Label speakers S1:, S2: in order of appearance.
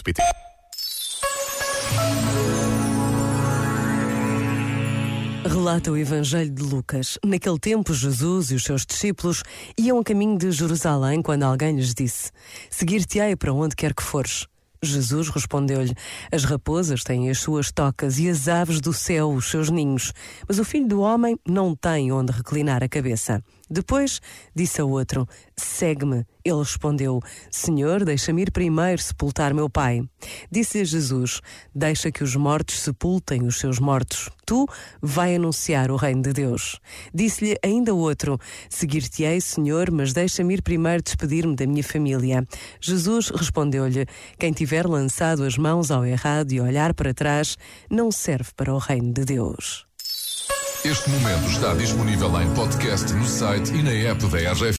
S1: rr.pt
S2: Relata o Evangelho de Lucas. Naquele tempo, Jesus e os seus discípulos iam a caminho de Jerusalém quando alguém lhes disse: Seguir-te-ei para onde quer que fores. Jesus respondeu-lhe: As raposas têm as suas tocas e as aves do céu os seus ninhos, mas o filho do homem não tem onde reclinar a cabeça. Depois disse a outro: Segue-me. Ele respondeu: Senhor, deixa-me ir primeiro sepultar meu pai. Disse a Jesus: Deixa que os mortos sepultem os seus mortos. Tu vai anunciar o reino de Deus. Disse-lhe ainda outro: Seguir-te-ei, Senhor, mas deixa-me ir primeiro despedir-me da minha família. Jesus respondeu-lhe: Quem tiver lançado as mãos ao errado e olhar para trás, não serve para o reino de Deus.
S3: Este momento está disponível em podcast no site e na app da RGF.